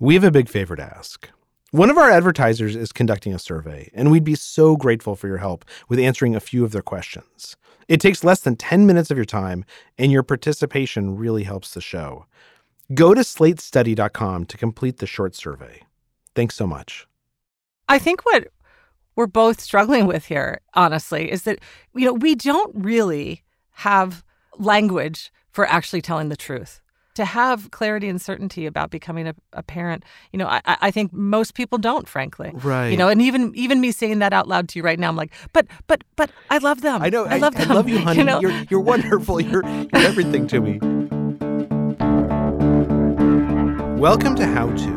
We have a big favor to ask. One of our advertisers is conducting a survey, and we'd be so grateful for your help with answering a few of their questions. It takes less than 10 minutes of your time, and your participation really helps the show. Go to slatestudy.com to complete the short survey. Thanks so much. I think what we're both struggling with here, honestly, is that you know we don't really have language for actually telling the truth. To have clarity and certainty about becoming a, a parent, you know, I, I think most people don't, frankly. Right. You know, and even even me saying that out loud to you right now, I'm like, but but but I love them. I know. I love them. I love you, honey. You know? You're you're wonderful. You're you're everything to me. Welcome to How To.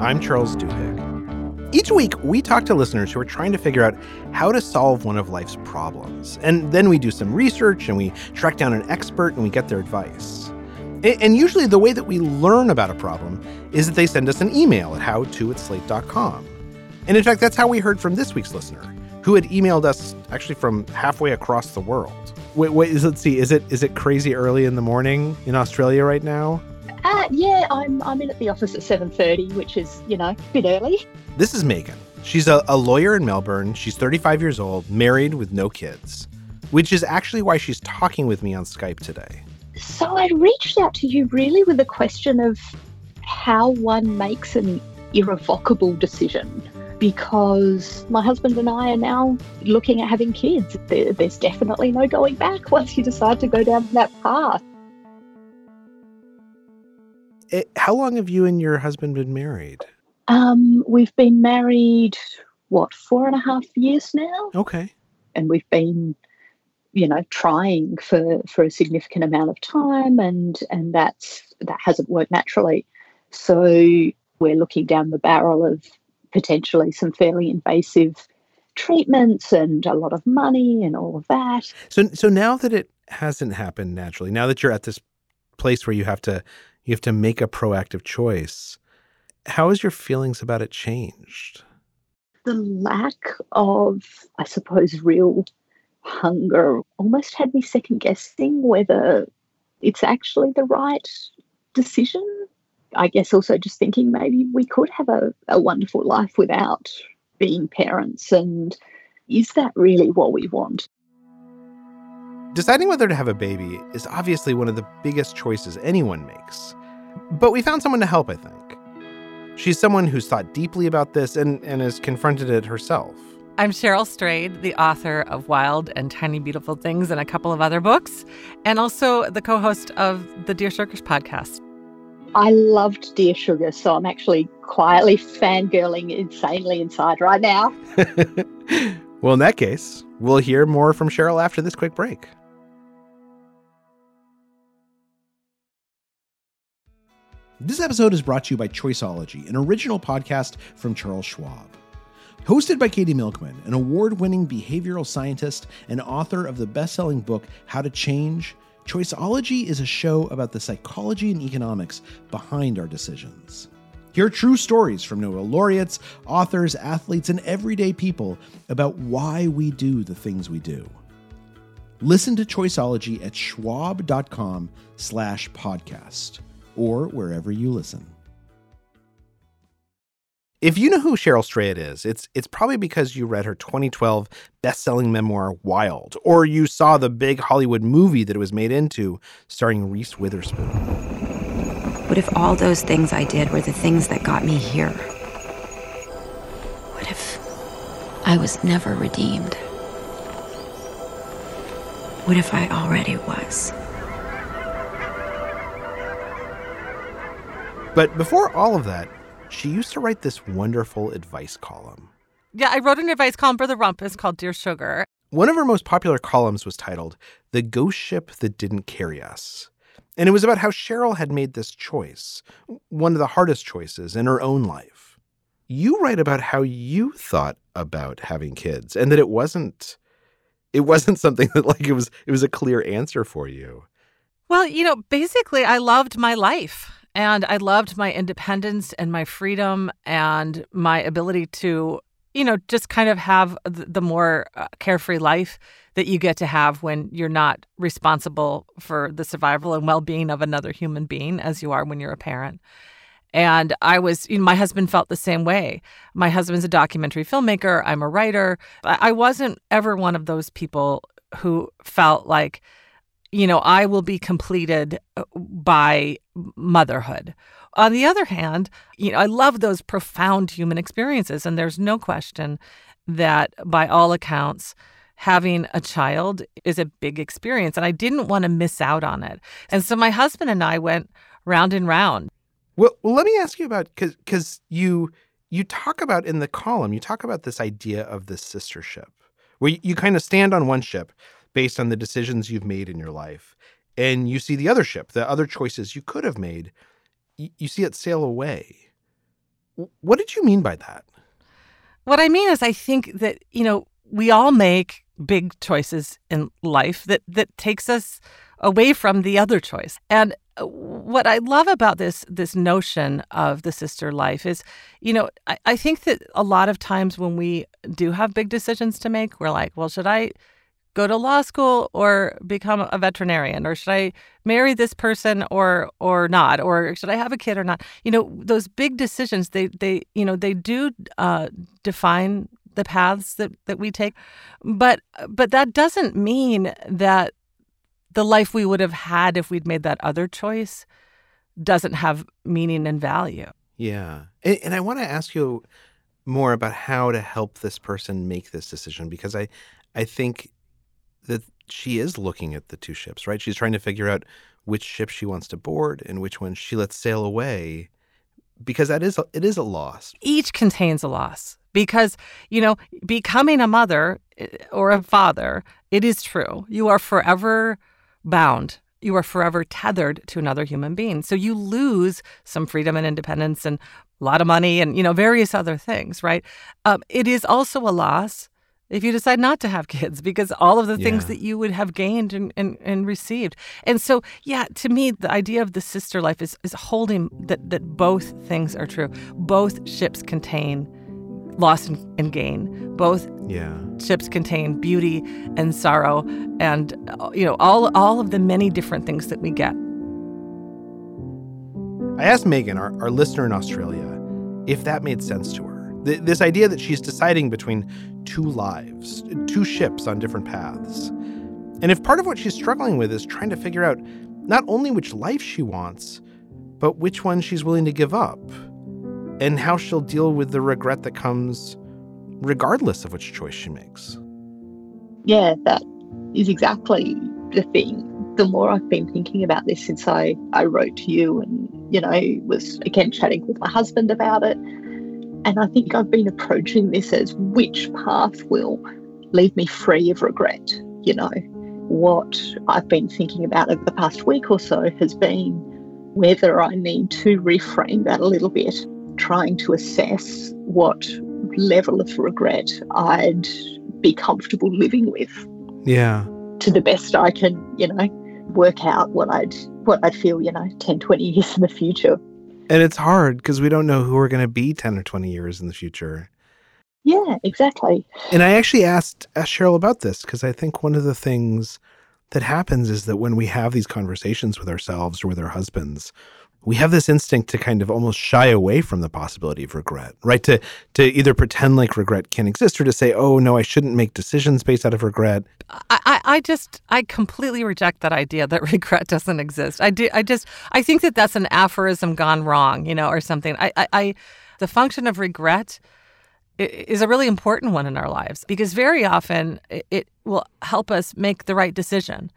I'm Charles Duhigg. Each week, we talk to listeners who are trying to figure out how to solve one of life's problems. And then we do some research and we track down an expert and we get their advice. And usually, the way that we learn about a problem is that they send us an email at howto at slate.com. And in fact, that's how we heard from this week's listener, who had emailed us actually from halfway across the world. Wait, wait, let's see. Is it is it crazy early in the morning in Australia right now? Uh, yeah, I'm I'm in at the office at seven thirty, which is you know a bit early. This is Megan. She's a, a lawyer in Melbourne. She's 35 years old, married with no kids, which is actually why she's talking with me on Skype today. So I reached out to you really with a question of how one makes an irrevocable decision because my husband and I are now looking at having kids. There, there's definitely no going back once you decide to go down that path. It, eh, how long have you and your husband been married? Um, we've been married, what, four and a half years now? Okay. And we've been, you know, trying for, for a significant amount of time and and that's that hasn't worked naturally. So we're looking down the barrel of potentially some fairly invasive treatments and a lot of money and all of that. So so now that it hasn't happened naturally, now that you're at this place where you have to you have to make a proactive choice, how has your feelings about it changed? The lack of, I suppose, real hunger almost had me second guessing whether it's actually the right decision. I guess also just thinking maybe we could have a, a wonderful life without being parents. And is that really what we want? Deciding whether to have a baby is obviously one of the biggest choices anyone makes. But we found someone to help, I think. She's someone who's thought deeply about this and, and has confronted it herself. I'm Cheryl Strayed, the author of Wild and Tiny Beautiful Things and a couple of other books, and also the co host of the Dear Sugars podcast. I loved Dear Sugar, so I'm actually quietly fangirling insanely inside right now. well, in that case, we'll hear more from Cheryl after this quick break. This episode is brought to you by Choiceology, an original podcast from Charles Schwab. Hosted by Katie Milkman, an award winning behavioral scientist and author of the best selling book, How to Change, Choiceology is a show about the psychology and economics behind our decisions. Hear true stories from Nobel laureates, authors, athletes, and everyday people about why we do the things we do. Listen to Choiceology at schwab.com slash podcast or wherever you listen. If you know who Cheryl Strayed is, it's it's probably because you read her 2012 best-selling memoir Wild, or you saw the big Hollywood movie that it was made into, starring Reese Witherspoon. What if all those things I did were the things that got me here? What if I was never redeemed? What if I already was? But before all of that, she used to write this wonderful advice column. Yeah, I wrote an advice column for The Rumpus called Dear Sugar. One of her most popular columns was titled The Ghost Ship That Didn't Carry Us. And it was about how Cheryl had made this choice, one of the hardest choices in her own life. You write about how you thought about having kids and that it wasn't it wasn't something that like it was it was a clear answer for you. Well, you know, basically I loved my life. And I loved my independence and my freedom and my ability to, you know, just kind of have the more uh, carefree life that you get to have when you're not responsible for the survival and well being of another human being as you are when you're a parent. And I was, you know, my husband felt the same way. My husband's a documentary filmmaker. I'm a writer. I wasn't ever one of those people who felt like, you know, I will be completed uh, by motherhood. On the other hand, you know, I love those profound human experiences. And there's no question that by all accounts, having a child is a big experience and I didn't want to miss out on it. And so my husband and I went round and round. Well, well let me ask you about cuz cuz you you talk about in the column, you talk about this idea of the sister ship where you, you kind of stand on one ship based on the decisions you've made in your life and you see the other ship, the other choices you could have made, you, see it sail away. What did you mean by that? What I mean is I think that, you know, we all make big choices in life that that takes us away from the other choice. And uh, what I love about this this notion of the sister life is, you know, I, I think that a lot of times when we do have big decisions to make, we're like, well, should I go to law school or become a veterinarian or should i marry this person or or not or should i have a kid or not you know those big decisions they they you know they do uh, define the paths that, that we take. But but that doesn't mean that the life we would have had if we'd made that other choice doesn't have meaning and value. Yeah. And, and I want to ask you more about how to help this person make this decision because I I think that she is looking at the two ships, right? She's trying to figure out which ship she wants to board and which one she lets sail away because that is it is a loss. Each contains a loss because you know becoming a mother eh, or a father it is true you are forever bound you are forever tethered to another human being so you lose some freedom and independence and a lot of money and you know various other things right um, it is also a loss if you decide not to have kids because all of the yeah. things that you would have gained and, and, and received and so yeah to me the idea of the sister life is, is holding that, that both things are true both ships contain loss and, and gain. Both yeah. ships contain beauty and sorrow, and you know all all of the many different things that we get. I asked Megan, our, our listener in Australia, if that made sense to her. Th- this idea that she's deciding between two lives, two ships on different paths. And if part of what she's struggling with is trying to figure out not only which life she wants, but which one she's willing to give up and how she'll deal with the regret that comes regardless of which choice she makes. Yeah, that is exactly the thing. The more I've been thinking about this since I, I wrote to you and, you know, was again chatting with my husband about it. And I think I've been approaching this as which path will leave me free of regret. You know, what I've been thinking about over the past week or so has been whether I need to reframe that a little bit trying to assess what level of regret I'd be comfortable living with. Yeah. To the best I can, you know, work out what I'd what I'd feel, you know, 10, 20 years in the future. And it's hard because we don't know who we're going to be 10 or 20 years in the future. Yeah, exactly. And I actually asked, asked Cheryl about this because I think one of the things that happens is that when we have these conversations with ourselves or with our husbands, we have this instinct to kind of almost shy away from the possibility of regret, right? To to either pretend like regret can't exist or to say, oh no, I shouldn't make decisions based out of regret. I, I just I completely reject that idea that regret doesn't exist. I do I just I think that that's an aphorism gone wrong, you know, or something. I I, I the function of regret is a really important one in our lives because very often it will help us make the right decision.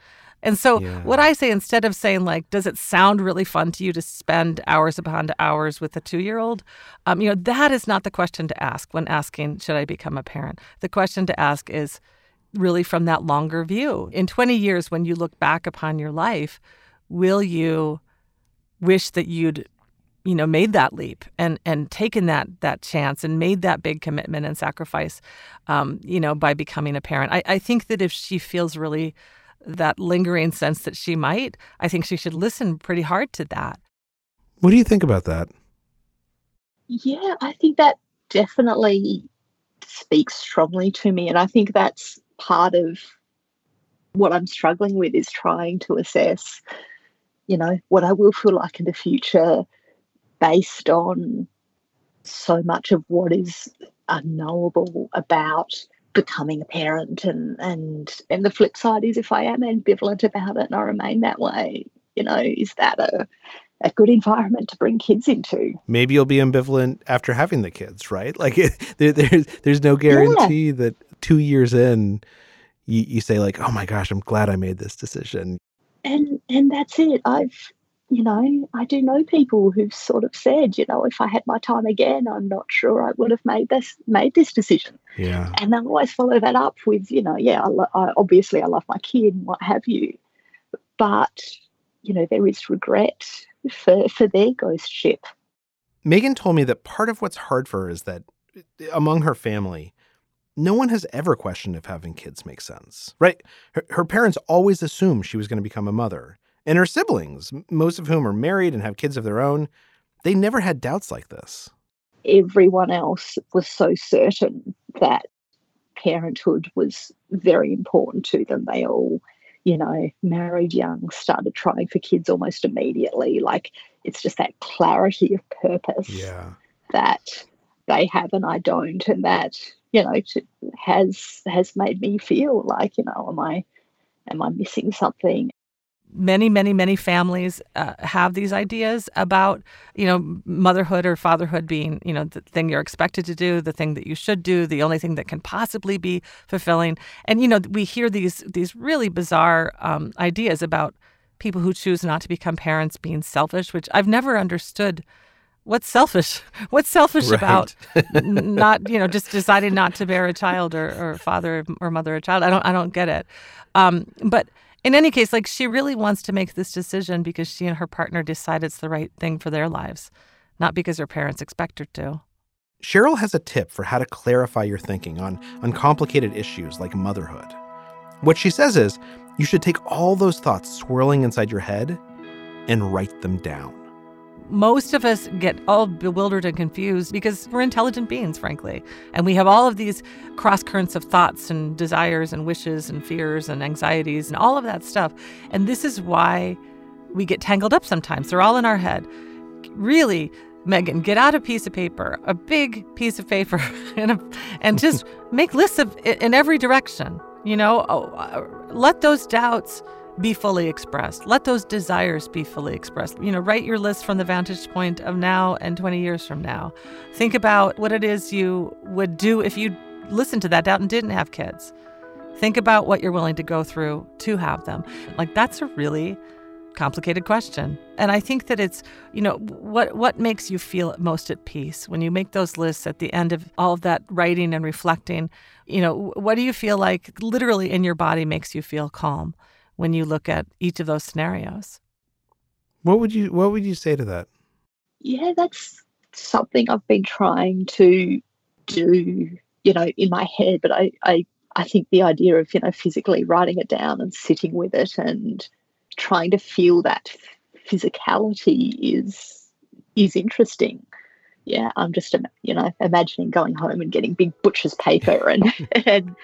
And so, yeah. what I say instead of saying like, "Does it sound really fun to you to spend hours upon hours with a two-year-old?" Um, you know, that is not the question to ask when asking, "Should I become a parent?" The question to ask is really from that longer view. In 20 years, when you look back upon your life, will you wish that you'd you know made that leap and and taken that that chance and made that big commitment and sacrifice um, you know by becoming a parent I, I think that if she feels really that lingering sense that she might, I think she should listen pretty hard to that. What do you think about that? Yeah, I think that definitely speaks strongly to me. And I think that's part of what I'm struggling with is trying to assess, you know, what I will feel like in the future based on so much of what is unknowable about becoming a parent and and and the flip side is if I am ambivalent about it and I remain that way, you know, is that a a good environment to bring kids into. Maybe you'll be ambivalent after having the kids, right? Like there, there's there's no guarantee yeah. that two years in, you, you say like, oh my gosh, I'm glad I made this decision. And and that's it. I've you know, I do know people who've sort of said, you know, if I had my time again, I'm not sure I would have made this made this decision. Yeah. And I always follow that up with, you know, yeah, I, lo- I, obviously I love my kid and what have you, but you know, there is regret for for their ghost ship. Megan told me that part of what's hard for her is that among her family, no one has ever questioned if having kids makes sense, right? Her, her parents always assumed she was going to become a mother. And her siblings, most of whom are married and have kids of their own, they never had doubts like this. Everyone else was so certain that parenthood was very important to them. They all, you know, married young, started trying for kids almost immediately. Like it's just that clarity of purpose yeah. that they have and I don't, and that you know has has made me feel like you know, am I am I missing something? Many many many families uh, have these ideas about you know motherhood or fatherhood being you know the thing you're expected to do the thing that you should do the only thing that can possibly be fulfilling. And you know we hear these these really bizarre um, ideas about people who choose not to become parents being selfish which i've never understood what's selfish what's selfish right. about not you know just deciding not to bear a child or, or father or mother a child. I don't i don't get it. Um, but in any case, like she really wants to make this decision because she and her partner decide it's the right thing for their lives, not because her parents expect her to. Cheryl has a tip for how to clarify your thinking on, uncomplicated issues like motherhood. What she says is you should take all those thoughts swirling inside your head and write them down most of us get all bewildered and confused because we're intelligent beings, frankly. And we have all of these cross currents of thoughts and desires and wishes and fears and anxieties and all of that stuff. And this is why we get tangled up sometimes. They're all in our head. Really, Megan, get out a piece of paper, a big piece of paper, and, a, and just make lists of in every direction. You know, oh, uh, let those doubts be fully expressed. Let those desires be fully expressed. You know, write your list from the vantage point of now and 20 years from now. Think about what it is you would do if you listened to that doubt and didn't have kids. Think about what you're willing to go through to have them. Like that's a really complicated question. And I think that it's, you know, what what makes you feel most at peace when you make those lists at the end of all of that writing and reflecting, you know, what do you feel like literally in your body makes you feel calm? When you look at each of those scenarios. What would you what would you say to that? Yeah, that's something I've been trying to do, you know, in my head, but I I I think the idea of, you know, physically writing it down and sitting with it and trying to feel that physicality is is interesting. Yeah, I'm just you know imagining going home and getting big butcher's paper and and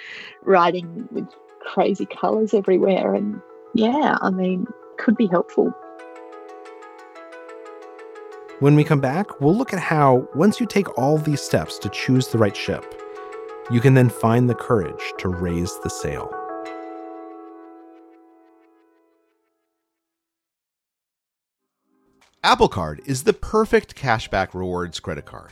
writing with crazy colors everywhere. And yeah, I mean, could be helpful. When we come back, we'll look at how, once you take all these steps to choose the right ship, you can then find the courage to raise the sail. Apple Card is the perfect cashback rewards credit card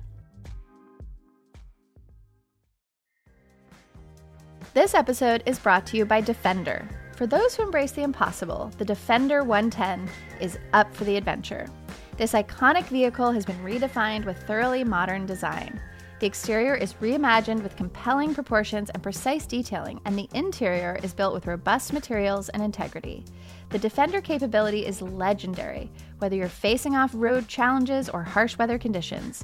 This episode is brought to you by Defender. For those who embrace the impossible, the Defender 110 is up for the adventure. This iconic vehicle has been redefined with thoroughly modern design. The exterior is reimagined with compelling proportions and precise detailing, and the interior is built with robust materials and integrity. The Defender capability is legendary, whether you're facing off road challenges or harsh weather conditions.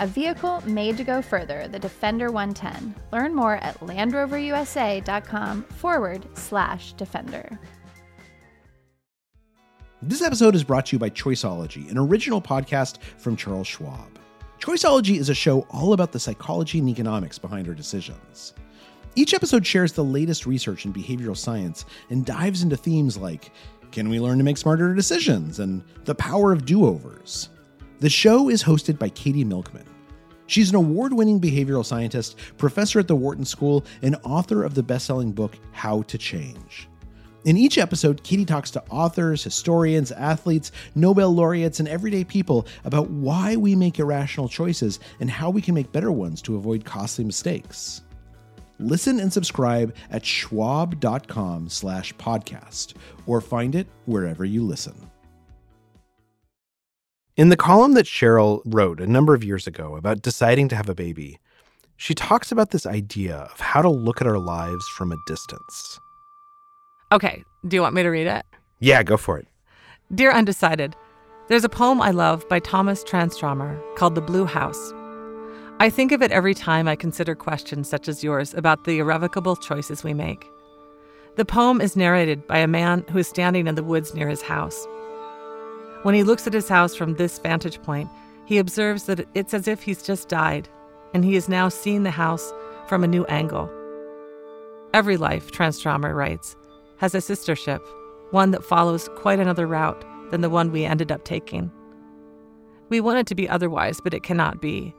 A vehicle made to go further, the Defender 110. Learn more at LandRoverUSA.com forward slash Defender. This episode is brought to you by Choiceology, an original podcast from Charles Schwab. Choiceology is a show all about the psychology and economics behind our decisions. Each episode shares the latest research in behavioral science and dives into themes like can we learn to make smarter decisions and the power of do overs. The show is hosted by Katie Milkman. She's an award winning behavioral scientist, professor at the Wharton School, and author of the best selling book, How to Change. In each episode, Katie talks to authors, historians, athletes, Nobel laureates, and everyday people about why we make irrational choices and how we can make better ones to avoid costly mistakes. Listen and subscribe at schwab.com slash podcast or find it wherever you listen. In the column that Cheryl wrote a number of years ago about deciding to have a baby, she talks about this idea of how to look at our lives from a distance. Okay, do you want me to read it? Yeah, go for it. Dear Undecided, there's a poem I love by Thomas Tranströmer called The Blue House. I think of it every time I consider questions such as yours about the irrevocable choices we make. The poem is narrated by a man who is standing in the woods near his house. When he looks at his house from this vantage point, he observes that it's as if he's just died, and he is now seeing the house from a new angle. Every life, Tranströmer writes, has a sister ship, one that follows quite another route than the one we ended up taking. We want it to be otherwise, but it cannot be.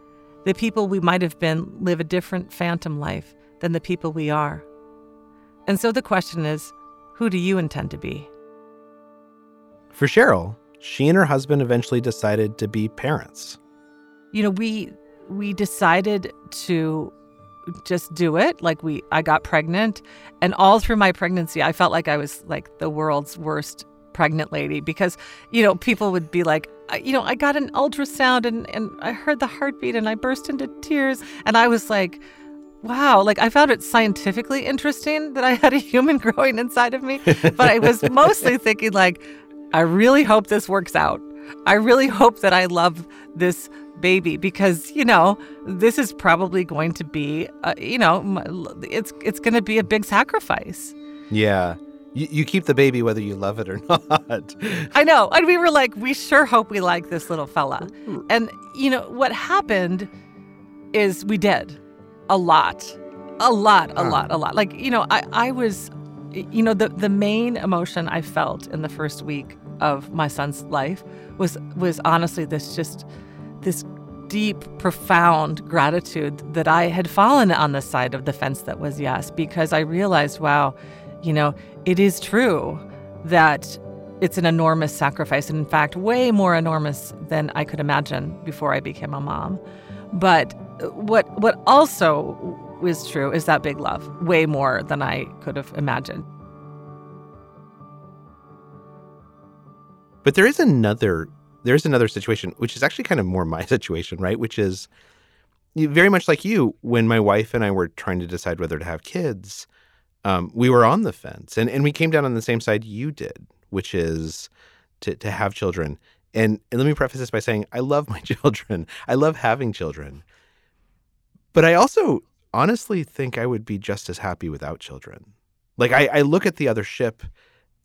The people we might have been live a different phantom life than the people we are. And so the question is who do you intend to be? For Cheryl, she and her husband eventually decided to be parents. You know, we we decided to just do it. Like we I got pregnant and all through my pregnancy I felt like I was like the world's worst pregnant lady because you know people would be like you know I got an ultrasound and and I heard the heartbeat and I burst into tears and I was like wow like I found it scientifically interesting that I had a human growing inside of me but I was mostly thinking like I really hope this works out. I really hope that I love this baby because you know this is probably going to be uh, you know it's it's going to be a big sacrifice. Yeah. You, you keep the baby whether you love it or not. I know. And we were like we sure hope we like this little fella. And you know what happened is we did. A lot. A lot a lot a lot. Like you know i i was you know the the main emotion i felt in the first week of my son's life was was honestly this just this deep, profound gratitude that I had fallen on the side of the fence that was yes, because I realized, wow, you know, it is true that it's an enormous sacrifice, and in fact, way more enormous than I could imagine before I became a mom. But what what also is true is that big love, way more than I could have imagined. But there is another there's another situation, which is actually kind of more my situation, right? Which is very much like you. When my wife and I were trying to decide whether to have kids, um, we were on the fence, and and we came down on the same side you did, which is to to have children. And, and let me preface this by saying I love my children. I love having children, but I also honestly think I would be just as happy without children. Like I, I look at the other ship,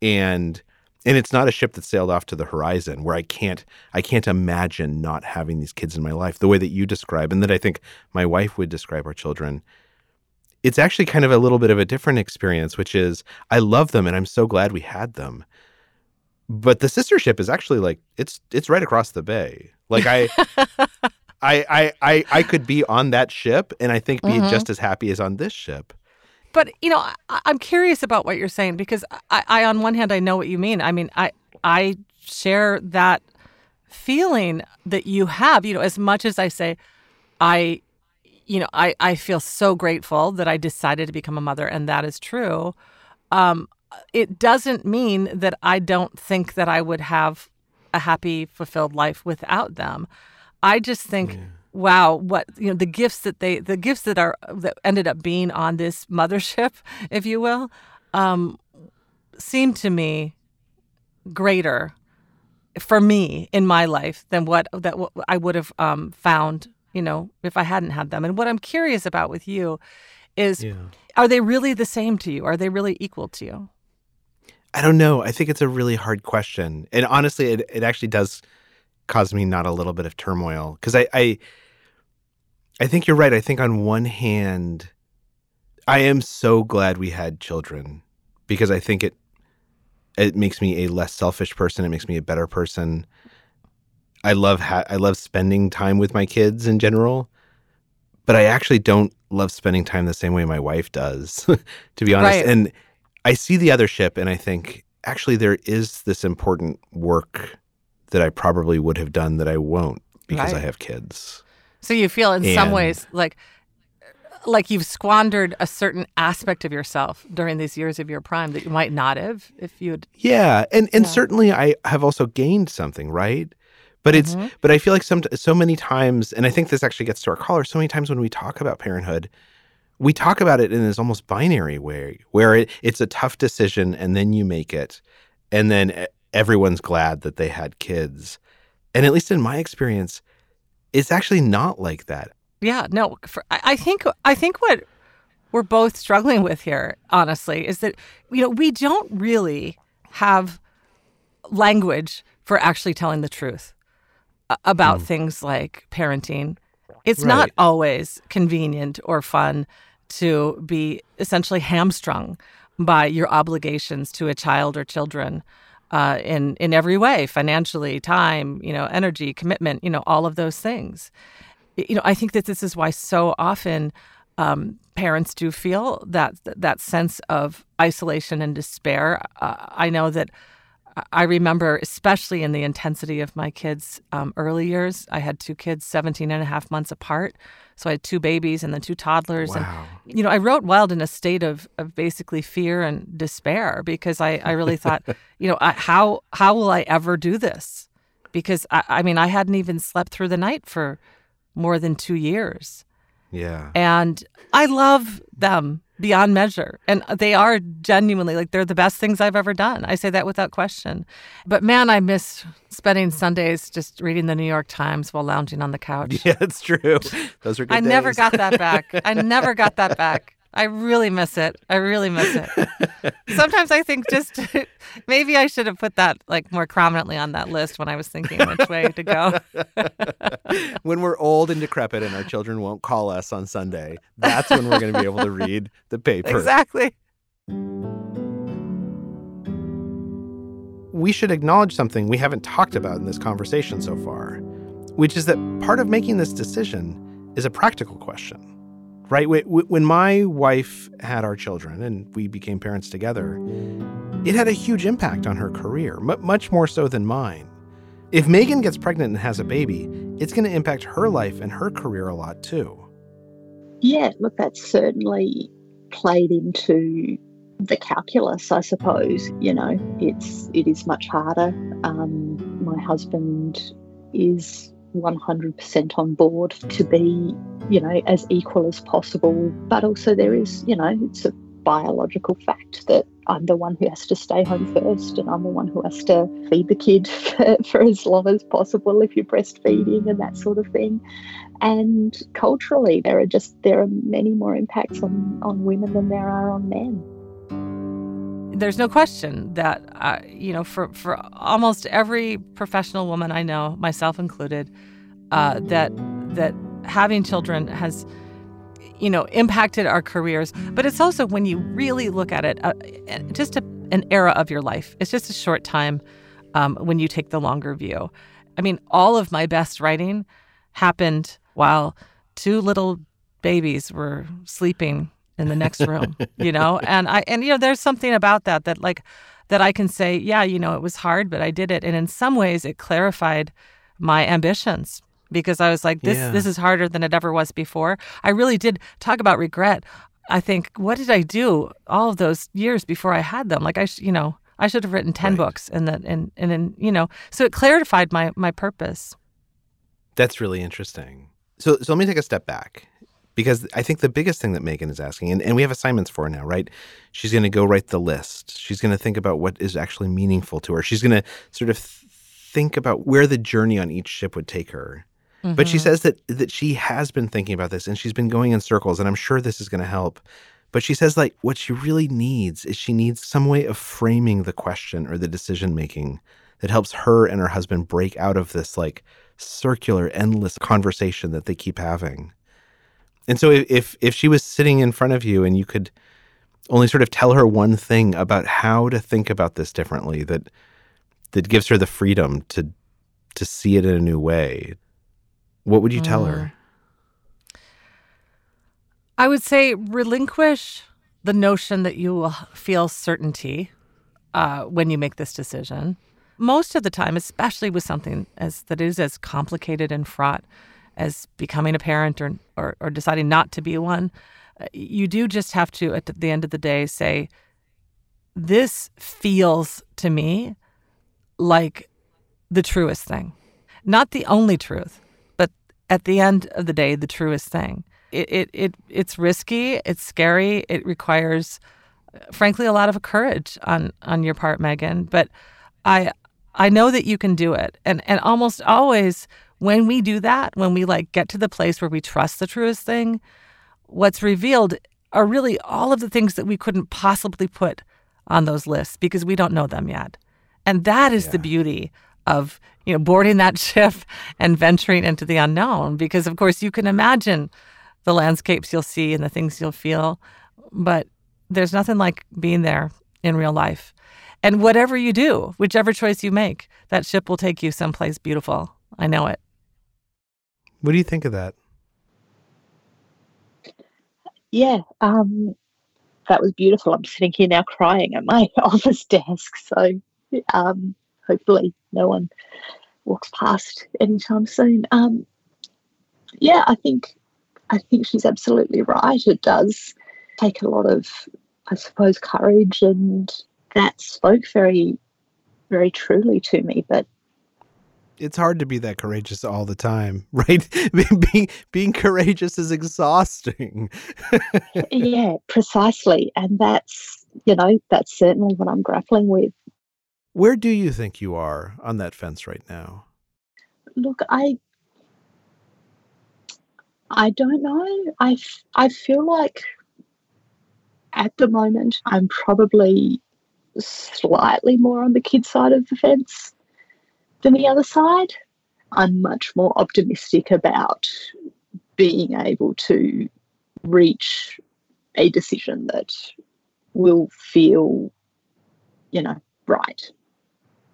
and and it's not a ship that sailed off to the horizon where I can't I can't imagine not having these kids in my life the way that you describe and that I think my wife would describe our children. It's actually kind of a little bit of a different experience, which is I love them and I'm so glad we had them. But the sister ship is actually like it's it's right across the bay. Like I I, I, I, I could be on that ship and I think be Mhm. just as happy as on this ship. But you know, I, I'm curious about what you're saying because I, I, on one hand, I know what you mean. I mean, I, I share that feeling that you have. You know, as much as I say, I, you know, I, I feel so grateful that I decided to become a mother, and that is true. Um, it doesn't mean that I don't think that I would have a happy, fulfilled life without them. I just think, wow, what you know, the gifts that they, the gifts that are that ended up being on this mothership, if you will, um, seem to me greater for me in my life than what that what I would have um, found, you know, if I hadn't had them. And what I'm curious about with you is, are they really the same to you? Are they really equal to you? I don't know. I think it's a really hard question. And honestly, it, it actually does cause me not a little bit of turmoil because I, I I think you're right. I think on one hand, I am so glad we had children because I think it it makes me a less selfish person. It makes me a better person. I love ha- I love spending time with my kids in general, but I actually don't love spending time the same way my wife does, to be honest. Right. And I see the other ship and I think actually there is this important work that I probably would have done that I won't because I have kids. So you feel in some ways like like you've squandered a certain aspect of yourself during these years of your prime that you might not have if you'd Yeah, and and Yeah. certainly I have also gained something, right? But it's Mhm. but I feel like some so many times, and I think this actually gets to our caller. So many times when we talk about parenthood, we talk about it in this almost binary way, where it, it's a tough decision, and then you make it, and then e- everyone's glad that they had kids. And at least in my experience, it's actually not like that. Yeah, no. For, I, think I think what we're both struggling with here, honestly, is that you know we don't really have language for actually telling the truth a- about mm. things like parenting. It's not always convenient or fun to be essentially hamstrung by your obligations to a child or children uh, in in every way, financially, time, you know, energy, commitment, you know, all of those things you know, I think that this is why so often um, parents do feel that that sense of isolation and despair. Uh, I know that I remember, especially in the intensity of my kids' um, early years. I had two kids, 17 and a half months apart. So I had two babies and then two toddlers. Wow. And, you know, I wrote Wild in a state of, of basically fear and despair because I, I really thought, you know, I, how, how will I ever do this? Because I, I mean, I hadn't even slept through the night for more than two years. Yeah. And I love them beyond measure. And they are genuinely like they're the best things I've ever done. I say that without question. But man, I miss spending Sundays just reading the New York Times while lounging on the couch. Yeah, it's true. Those are good I never got that back. I never got that back. I really miss it. I really miss it. Sometimes I think just maybe I should have put that like more prominently on that list when I was thinking which way to go. when we're old and decrepit and our children won't call us on Sunday, that's when we're going to be able to read the paper. Exactly. We should acknowledge something we haven't talked about in this conversation so far, which is that part of making this decision is a practical question. Right? Wh- wh- When my wife had our children and we became parents together, it had a huge impact on her career, mu much more so than mine. If Megan gets pregnant and has a baby, it's going to impact her life and her career a lot too. Yeah, look, that's certainly played into the calculus, I suppose. You know, it's it is much harder. Um, my husband is 100% on board to be, you know, as equal as possible. But also, there is, you know, it's a biological fact that I'm the one who has to stay home first, and I'm the one who has to feed the kid for, for as long as possible if you're breastfeeding and that sort of thing. And culturally, there are just there are many more impacts on on women than there are on men. There's no question that you know for for almost every professional woman I know, myself included, uh, that that having children has you know impacted our careers. But it's also when you really look at it, uh, just a, an era of your life. It's just a short time um, when you take the longer view. I mean, all of my best writing happened while two little babies were sleeping in the next room, you know? And I and you know there's something about that that like that I can say, yeah, you know, it was hard, but I did it. And in some ways it clarified my ambitions because I was like this Yeah. this is harder than it ever was before. I really did talk about regret. I think what did I do all of those years before I had them? Like I sh- you know, I should have written 10 Right. books and then and and then, you know, so it clarified my my purpose. That's really interesting. So, so let me take a step back because I think the biggest thing that Megan is asking, and, and we have assignments for her now, right? She's going to go write the list. She's going to think about what is actually meaningful to her. She's going to sort of th- think about where the journey on each ship would take her. But she Mhm. says that that she has been thinking about this and she's been going in circles, and I'm sure this is going to help. But she says like what she really needs is she needs some way of framing the question or the decision making that helps her and her husband break out of this like circular, endless conversation that they keep having. And so if if, she was sitting in front of you and you could only sort of tell her one thing about how to think about this differently that that gives her the freedom to to see it in a new way, what would you tell her? I would say relinquish the notion that you will feel certainty uh, when you make this decision. Most of the time, especially with something as that is as complicated and fraught as becoming a parent or or, or deciding not to be one, uh, you do just have to at the end of the day say, "This feels to me like the truest thing, not the only truth, but at the end of the day, the truest thing." it, it, it it's risky, it's scary, it requires frankly a lot of courage on on your part, Megan. But I I know that you can do it. And and almost always when we do that, when we like get to the place where we trust the truest thing, what's revealed are really all of the things that we couldn't possibly put on those lists because we don't know them yet. And that is the beauty of you know boarding that ship and venturing into the unknown because of course you can imagine the landscapes you'll see and the things you'll feel but there's nothing like being there in real life. And whatever you do whichever choice you make that ship will take you someplace beautiful. I know it What do you think of that? Yeah, um, that was beautiful. I'm sitting here now crying at my office desk. So um, hopefully no one walks past anytime soon. Um, yeah, I think I think she's absolutely right. It does take a lot of, I suppose, courage, and that spoke very, very truly to me. But It's hard to be that courageous all the time, right? Being- being courageous is exhausting. yeah, precisely, and that's you know that's certainly what I'm grappling with. Where do you think you are on that fence right now? Look, I I don't know. I I feel like at the moment I'm probably slightly more on the kid side of the fence than the other side. I'm much more optimistic about being able to reach a decision that will feel, you know, right.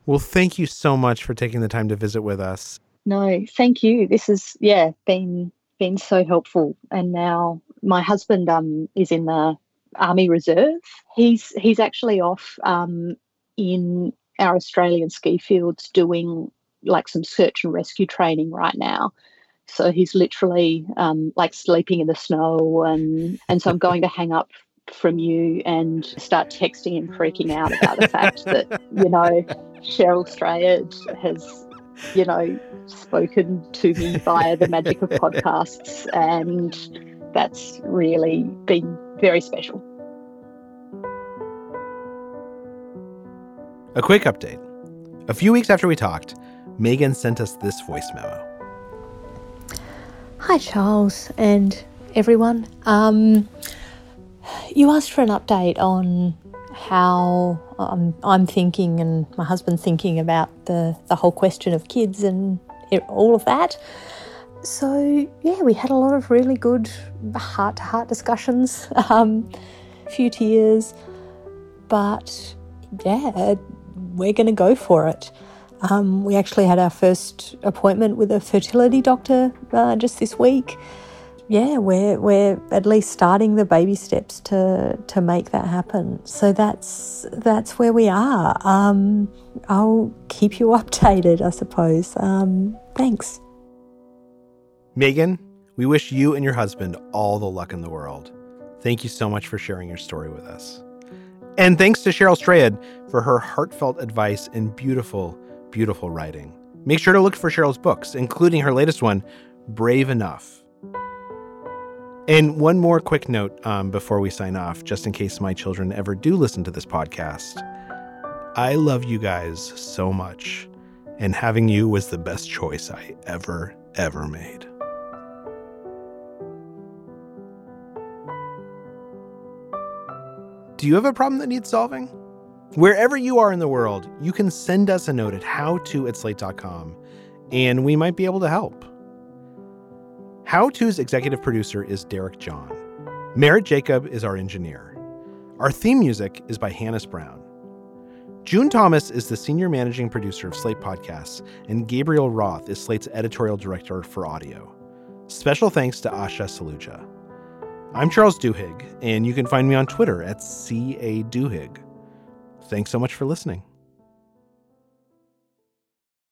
Well, thank you so much for taking the time to visit with us. No, thank you. This has yeah been been so helpful. And now my husband um is in the Army Reserve. He's he's actually off um in our Australian ski fields doing like some search and rescue training right now. So he's literally um, like sleeping in the snow, and and so I'm going to hang up from you and start texting and freaking out about the fact that you know Cheryl Strayed has you know, spoken to me via the magic of podcasts, and that's really been very special. A quick update. A few weeks after we talked, Megan sent us this voice memo. Hi, Charles, and everyone. Um, you asked for an update on how um, I'm thinking and my husband thinking about the, the whole question of kids and all of that. So, yeah, we had a lot of really good heart to heart discussions, um, a few tears, but yeah, we're going to go for it. Um, we actually had our first appointment with a fertility doctor uh, just this week. Yeah, we're we're at least starting the baby steps to to make that happen. So that's that's where we are. Um, I'll keep you updated, I suppose. Um, thanks. Megan, we wish you and your husband all the luck in the world. Thank you so much for sharing your story with us. And thanks to Cheryl Strayed for her heartfelt advice and beautiful, beautiful writing. Make sure to look for Cheryl's books, including her latest one, Brave Enough. And one more quick note um, before we sign off, just in case my children ever do listen to this podcast. I love you guys so much, and having you was the best choice I ever, ever made. Do you have a problem that needs solving? Wherever you are in the world, you can send us a note at howto at slate.com and we might be able to help. How To's executive producer is Derek John. Merritt Jacob is our engineer. Our theme music is by Hannis Brown. June Thomas is the senior managing producer of Slate Podcasts, and Gabriel Roth is Slate's editorial director for audio. Special thanks to Asha Saluja. I'm Charles Duhigg, and you can find me on Twitter at CA Duhigg. Thanks so much for listening.